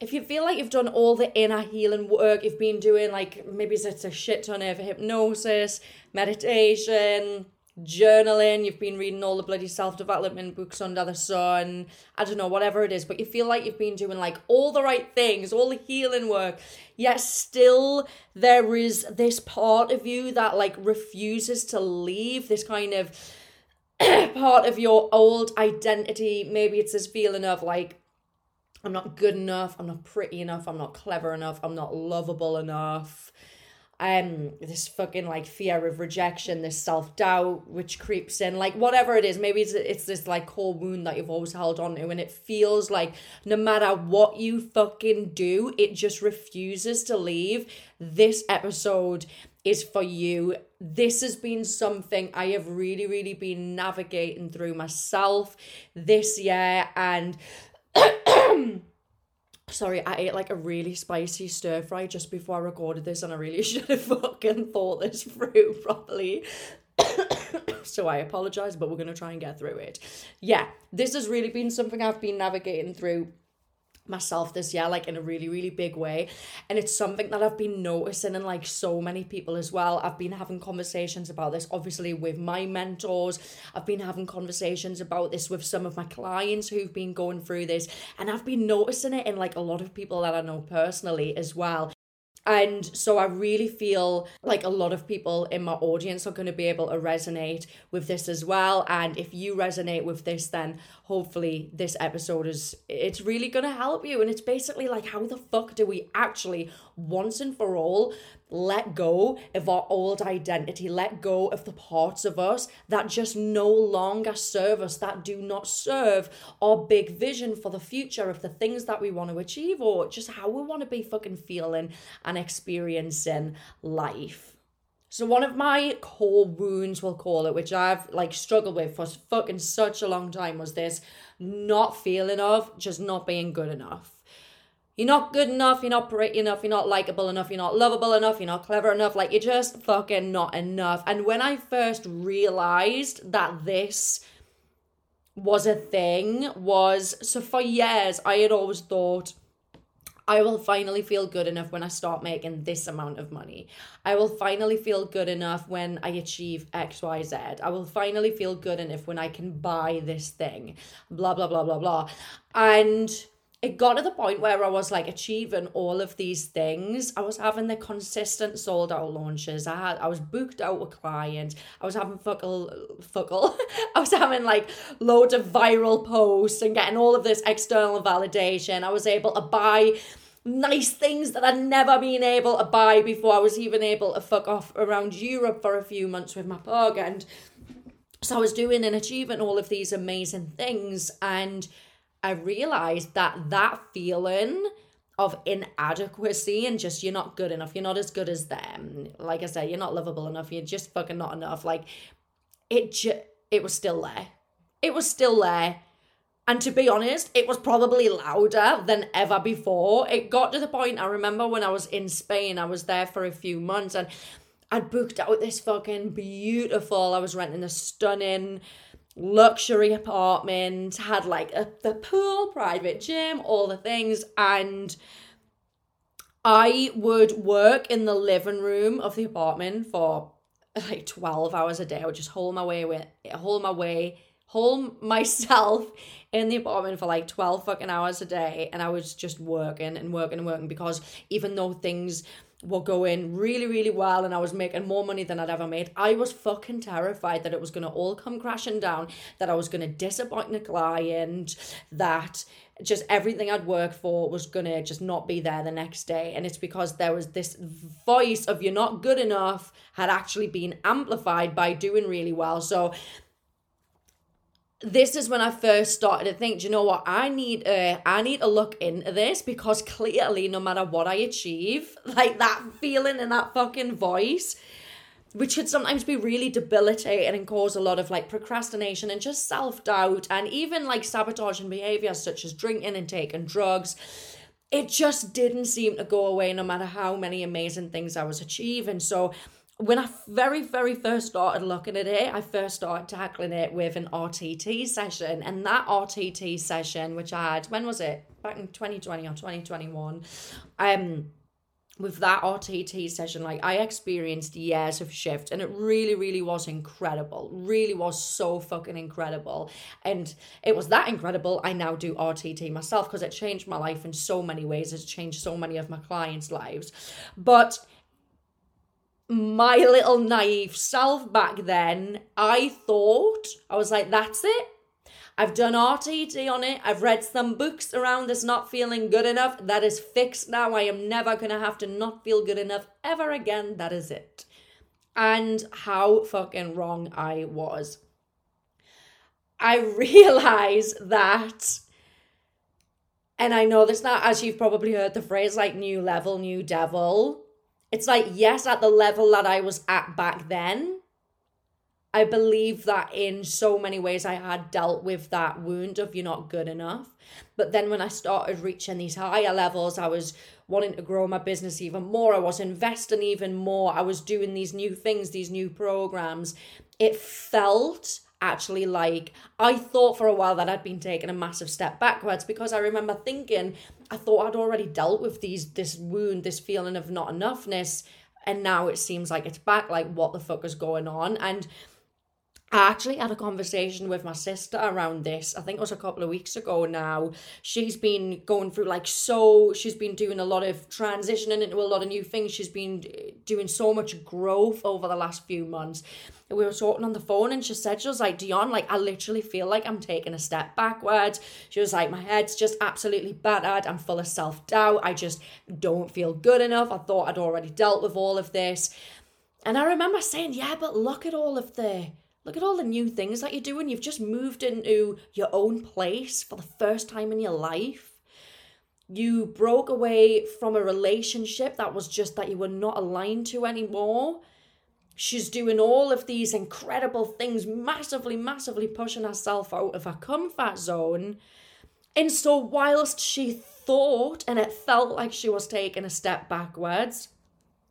if you feel like you've done all the inner healing work, you've been doing like maybe it's a shit ton of hypnosis, meditation, journaling, you've been reading all the bloody self development books under the sun, I don't know, whatever it is, but you feel like you've been doing like all the right things, all the healing work, yet still there is this part of you that like refuses to leave, this kind of part of your old identity. Maybe it's this feeling of like, I'm not good enough, I'm not pretty enough, I'm not clever enough, I'm not lovable enough. Um, this fucking like fear of rejection, this self doubt which creeps in, like whatever it is, maybe it's it's this like core wound that you've always held on to, and it feels like no matter what you fucking do, it just refuses to leave. This episode is for you. This has been something I have really, really been navigating through myself this year, and Sorry, I ate like a really spicy stir fry just before I recorded this, and I really should have fucking thought this through properly. so I apologize, but we're gonna try and get through it. Yeah, this has really been something I've been navigating through myself this year like in a really really big way. And it's something that I've been noticing in like so many people as well. I've been having conversations about this obviously with my mentors. I've been having conversations about this with some of my clients who've been going through this. And I've been noticing it in like a lot of people that I know personally as well and so I really feel like a lot of people in my audience are going to be able to resonate with this as well. And if you resonate with this, then hopefully this episode is it's really going to help you. And it's basically like how the fuck do we actually once and for all let go of our old identity, let go of the parts of us that just no longer serve us, that do not serve our big vision for the future of the things that we want to achieve or just how we want to be fucking feeling and experiencing life. So one of my core wounds, we'll call it, which I've like struggled with for fucking such a long time, was this not feeling of just not being good enough you're not good enough, you're not pretty enough, you're not likable enough, you're not lovable enough, you're not clever enough, like you're just fucking not enough. And when I first realized that this was a thing, was so for years I had always thought, I will finally feel good enough when I start making this amount of money. I will finally feel good enough when I achieve XYZ. I will finally feel good enough when I can buy this thing. Blah, blah, blah, blah, blah. And it got to the point where I was like achieving all of these things. I was having the consistent sold out launches. I had I was booked out with clients. I was having fuckle fuckle. I was having like loads of viral posts and getting all of this external validation. I was able to buy nice things that I'd never been able to buy before I was even able to fuck off around Europe for a few months with my pug and so I was doing and achieving all of these amazing things and I realized that that feeling of inadequacy and just you're not good enough, you're not as good as them. Like I said, you're not lovable enough, you're just fucking not enough. Like it ju- it was still there. It was still there. And to be honest, it was probably louder than ever before. It got to the point I remember when I was in Spain, I was there for a few months and I'd booked out this fucking beautiful, I was renting a stunning luxury apartment, had like a, the pool, private gym, all the things. And I would work in the living room of the apartment for like 12 hours a day. I would just hold my way with hold my way, hold myself in the apartment for like 12 fucking hours a day. And I was just working and working and working because even though things were going really, really well and I was making more money than I'd ever made, I was fucking terrified that it was going to all come crashing down, that I was going to disappoint the client, that just everything I'd worked for was going to just not be there the next day. And it's because there was this voice of you're not good enough had actually been amplified by doing really well. So this is when I first started to think, do you know what, I need uh, I need to look into this because clearly no matter what I achieve, like that feeling and that fucking voice, which could sometimes be really debilitating and cause a lot of like procrastination and just self-doubt and even like sabotaging behaviors such as drinking and taking drugs. It just didn't seem to go away no matter how many amazing things I was achieving. So when I very, very first started looking at it, I first started tackling it with an RTT session. And that RTT session, which I had, when was it? back in 2020 or 2021. Um, with that RTT session, like I experienced years of shift and it really, really was incredible. Really was so fucking incredible. And it was that incredible. I now do RTT myself because it changed my life in so many ways. It's changed so many of my clients' lives. But my little naive self back then, I thought, I was like, that's it. I've done RTT on it. I've read some books around this not feeling good enough. That is fixed now. I am never going to have to not feel good enough ever again. That is it. And how fucking wrong I was. I realize that, and I know this now, as you've probably heard the phrase like new level, new devil. It's like, yes, at the level that I was at back then, I believe that in so many ways I had dealt with that wound of you're not good enough. But then when I started reaching these higher levels, I was wanting to grow my business even more. I was investing even more. I was doing these new things, these new programs. It felt actually like I thought for a while that I'd been taking a massive step backwards because I remember thinking I thought I'd already dealt with these this wound, this feeling of not enoughness, and now it seems like it's back. Like what the fuck is going on? And I actually had a conversation with my sister around this. I think it was a couple of weeks ago now. She's been going through like so, she's been doing a lot of transitioning into a lot of new things. She's been uh, doing so much growth over the last few months. We were talking on the phone and she said, she was like, Dionne, like, I literally feel like I'm taking a step backwards. She was like, my head's just absolutely battered. I'm full of self doubt. I just don't feel good enough. I thought I'd already dealt with all of this. And I remember saying, yeah, but look at all of the Look at all the new things that you're doing. You've just moved into your own place for the first time in your life. You broke away from a relationship that was just that you were not aligned to anymore. She's doing all of these incredible things, massively, massively pushing herself out of her comfort zone. And so, whilst she thought and it felt like she was taking a step backwards,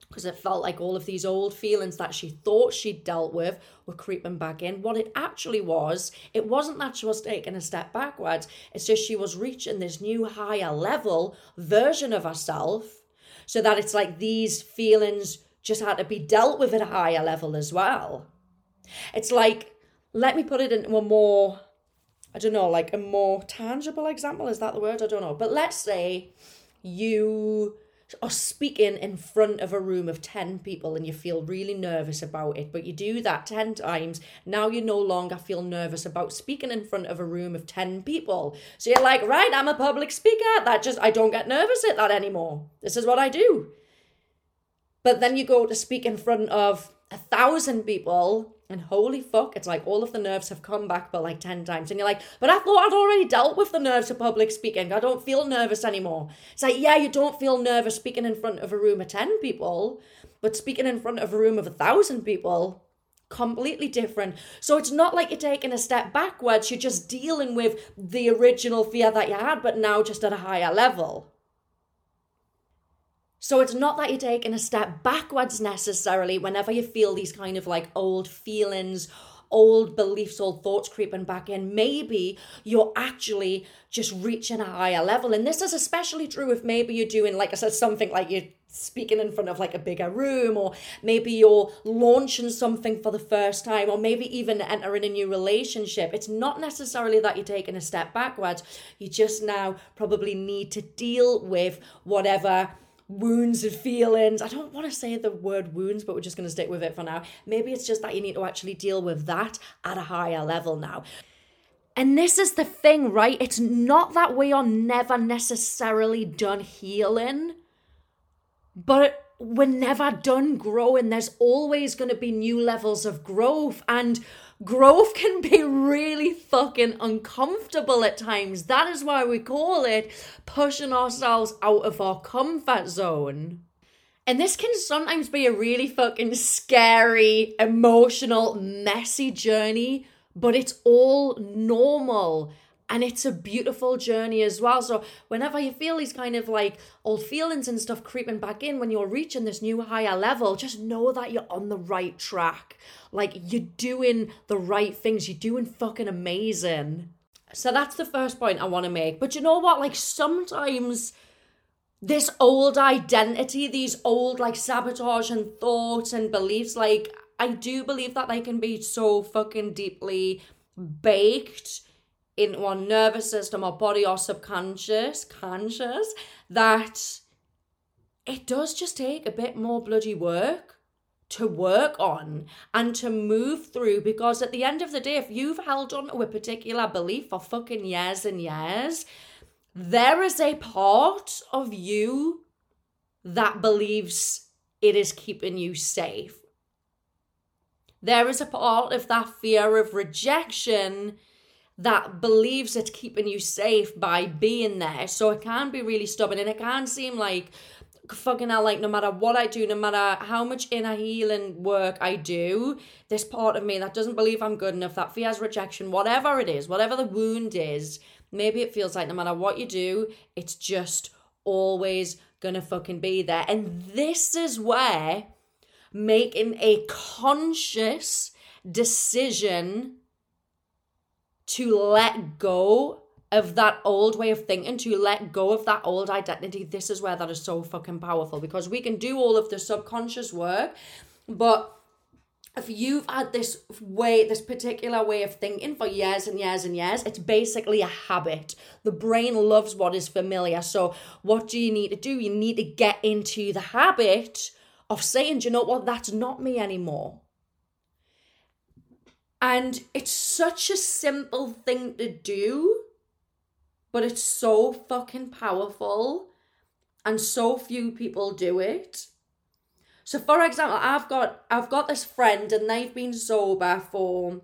because it felt like all of these old feelings that she thought she'd dealt with were creeping back in. What it actually was, it wasn't that she was taking a step backwards, it's just she was reaching this new higher level version of herself, so that it's like these feelings just had to be dealt with at a higher level as well. It's like, let me put it into a more, I don't know, like a more tangible example. Is that the word? I don't know. But let's say you or speaking in front of a room of 10 people and you feel really nervous about it, but you do that 10 times, now you no longer feel nervous about speaking in front of a room of 10 people. So you're like, right, I'm a public speaker. That just, I don't get nervous at that anymore. This is what I do. But then you go to speak in front of a thousand people and holy fuck, it's like all of the nerves have come back but like 10 times. And you're like, but I thought I'd already dealt with the nerves of public speaking. I don't feel nervous anymore. It's like, yeah, you don't feel nervous speaking in front of a room of 10 people, but speaking in front of a room of a thousand people, completely different. So it's not like you're taking a step backwards, you're just dealing with the original fear that you had, but now just at a higher level. So it's not that you're taking a step backwards necessarily whenever you feel these kind of like old feelings, old beliefs, old thoughts creeping back in. Maybe you're actually just reaching a higher level. And this is especially true if maybe you're doing, like I said, something like you're speaking in front of like a bigger room, or maybe you're launching something for the first time, or maybe even entering a new relationship. It's not necessarily that you're taking a step backwards. You just now probably need to deal with whatever wounds and feelings. I don't want to say the word wounds, but we're just going to stick with it for now. Maybe it's just that you need to actually deal with that at a higher level now. And this is the thing, right? It's not that we are never necessarily done healing, but we're never done growing. There's always going to be new levels of growth. And growth can be really fucking uncomfortable at times. That is why we call it pushing ourselves out of our comfort zone. And this can sometimes be a really fucking scary, emotional, messy journey, but it's all normal and it's a beautiful journey as well. So whenever you feel these kind of like old feelings and stuff creeping back in when you're reaching this new higher level, just know that you're on the right track. Like you're doing the right things. You're doing fucking amazing. So that's the first point I want to make. But you know what? Like sometimes this old identity, these old like sabotage and thoughts and beliefs, like I do believe that they can be so fucking deeply baked into our nervous system, our body, our subconscious, conscious, that it does just take a bit more bloody work to work on and to move through because at the end of the day, if you've held on to a particular belief for fucking years and years, there is a part of you that believes it is keeping you safe. There is a part of that fear of rejection that believes it's keeping you safe by being there. So it can be really stubborn and it can seem like fucking hell, like no matter what I do, no matter how much inner healing work I do, this part of me that doesn't believe I'm good enough, that fears rejection, whatever it is, whatever the wound is, maybe it feels like no matter what you do, it's just always gonna fucking be there. And this is where making a conscious decision to let go of that old way of thinking, to let go of that old identity, this is where that is so fucking powerful because we can do all of the subconscious work, but if you've had this way, this particular way of thinking for years and years and years, it's basically a habit. The brain loves what is familiar. So, what do you need to do? You need to get into the habit of saying, do you know what? That's not me anymore. And it's such a simple thing to do but it's so fucking powerful and so few people do it. So for example, I've got I've got this friend and they've been sober for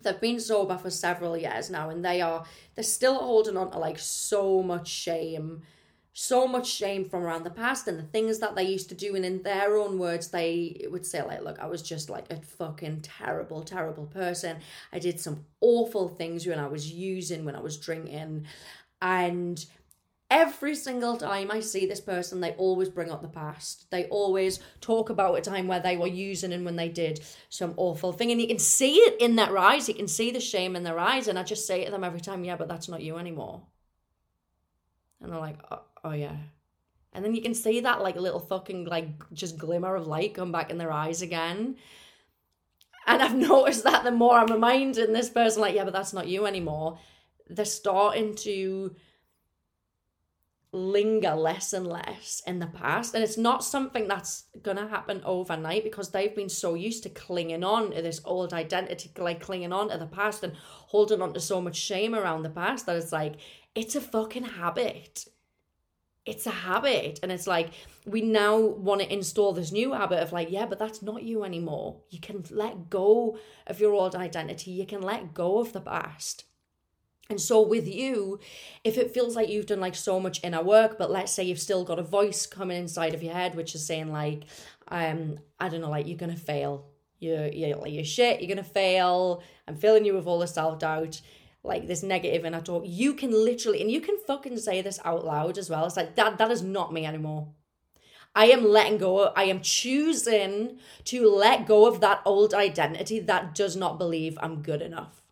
they've been sober for several years now and they are they're still holding on to like so much shame so much shame from around the past and the things that they used to do. And in their own words, they would say, like, look, I was just like a fucking terrible, terrible person. I did some awful things when I was using, when I was drinking. And every single time I see this person, they always bring up the past. They always talk about a time where they were using and when they did some awful thing. And you can see it in their eyes. You can see the shame in their eyes. And I just say to them every time, yeah, but that's not you anymore. And they're like, oh, oh yeah. And then you can see that like little fucking like just glimmer of light come back in their eyes again. And I've noticed that the more I'm reminding this person, like, yeah, but that's not you anymore, they're starting to linger less and less in the past. And it's not something that's gonna happen overnight because they've been so used to clinging on to this old identity, like clinging on to the past and holding on to so much shame around the past that it's like, it's a fucking habit it's a habit and it's like we now want to install this new habit of like yeah but that's not you anymore. You can let go of your old identity. You can let go of the past. And so with you if it feels like you've done like so much inner work but let's say you've still got a voice coming inside of your head which is saying like um i don't know like you're gonna fail. You're you're, you're shit you're gonna fail. I'm filling you with all the self-doubt like this negative and I talk, you can literally, and you can fucking say this out loud as well. It's like, that, that is not me anymore. I am letting go. I am choosing to let go of that old identity that does not believe I'm good enough.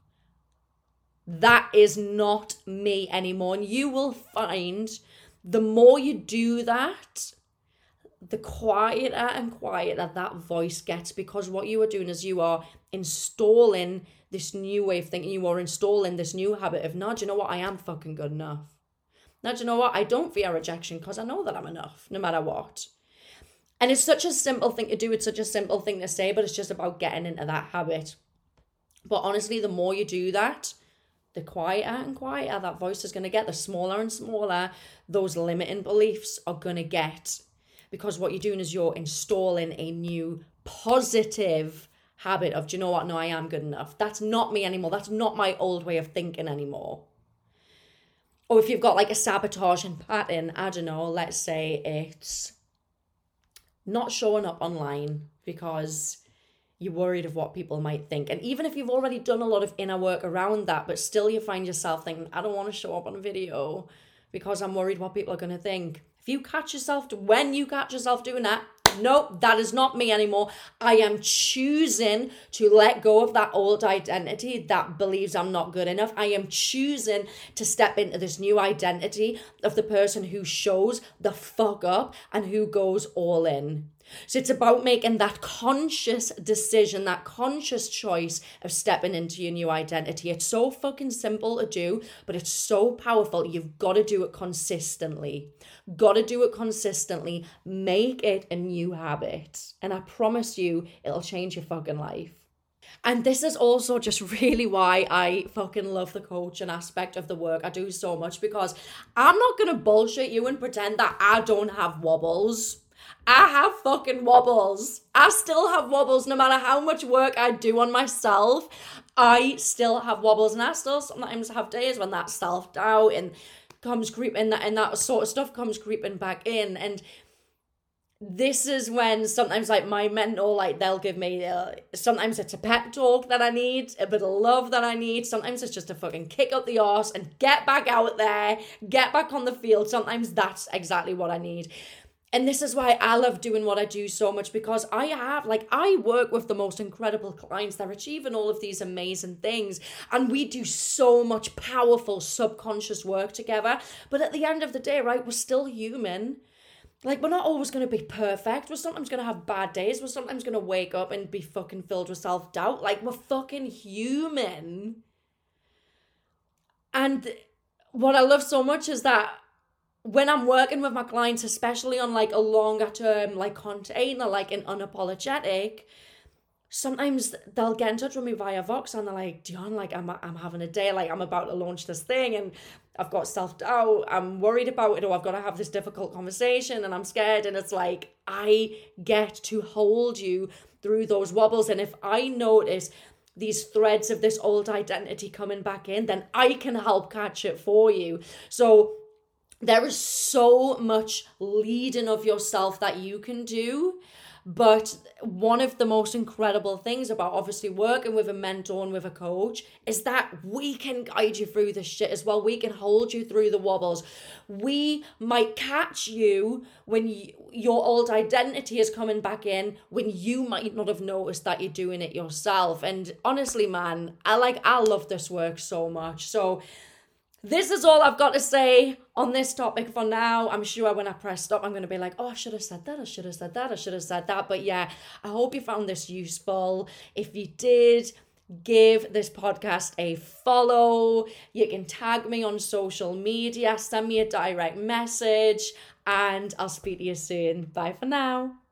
That is not me anymore. And you will find the more you do that, the quieter and quieter that voice gets because what you are doing is you are installing this new way of thinking. You are installing this new habit of, no, do you know what? I am fucking good enough. Now, do you know what? I don't fear rejection because I know that I'm enough no matter what. And it's such a simple thing to do. It's such a simple thing to say, but it's just about getting into that habit. But honestly, the more you do that, the quieter and quieter that voice is going to get, the smaller and smaller those limiting beliefs are going to get. Because what you're doing is you're installing a new positive habit of, do you know what? No, I am good enough. That's not me anymore. That's not my old way of thinking anymore. Or if you've got like a sabotage and pattern, I don't know, let's say it's not showing up online because you're worried of what people might think. And even if you've already done a lot of inner work around that, but still you find yourself thinking, I don't want to show up on video because I'm worried what people are going to think. If you catch yourself, when you catch yourself doing that, nope, that is not me anymore. I am choosing to let go of that old identity that believes I'm not good enough. I am choosing to step into this new identity of the person who shows the fuck up and who goes all in. So it's about making that conscious decision, that conscious choice of stepping into your new identity. It's so fucking simple to do, but it's so powerful. You've got to do it consistently. Got to do it consistently. Make it a new habit. And I promise you, it'll change your fucking life. And this is also just really why I fucking love the coaching aspect of the work I do so much because I'm not going to bullshit you and pretend that I don't have wobbles. I have fucking wobbles. I still have wobbles no matter how much work I do on myself. I still have wobbles and I still sometimes have days when that self doubt and comes creeping that and that sort of stuff comes creeping back in and this is when sometimes like my mentor like they'll give me uh, sometimes it's a pep talk that i need a bit of love that i need sometimes it's just a fucking kick up the arse and get back out there get back on the field sometimes that's exactly what i need and this is why I love doing what I do so much because I have, like, I work with the most incredible clients. They're achieving all of these amazing things. And we do so much powerful subconscious work together. But at the end of the day, right, we're still human. Like, we're not always going to be perfect. We're sometimes going to have bad days. We're sometimes going to wake up and be fucking filled with self doubt. Like, we're fucking human. And what I love so much is that when I'm working with my clients, especially on like a longer term like container, like an unapologetic, sometimes they'll get in touch with me via Vox and they're like, Dionne, like I'm I'm having a day, like I'm about to launch this thing and I've got self doubt, I'm worried about it, or I've got to have this difficult conversation and I'm scared. And it's like I get to hold you through those wobbles. And if I notice these threads of this old identity coming back in, then I can help catch it for you. So there is so much leading of yourself that you can do. But one of the most incredible things about obviously working with a mentor and with a coach is that we can guide you through the shit as well. We can hold you through the wobbles. We might catch you when you, your old identity is coming back in when you might not have noticed that you're doing it yourself. And honestly, man, I like I love this work so much. So this is all I've got to say on this topic for now. I'm sure when I press stop, I'm going to be like, oh, I should have said that. I should have said that. I should have said that. But yeah, I hope you found this useful. If you did, give this podcast a follow. You can tag me on social media, send me a direct message, and I'll speak to you soon. Bye for now.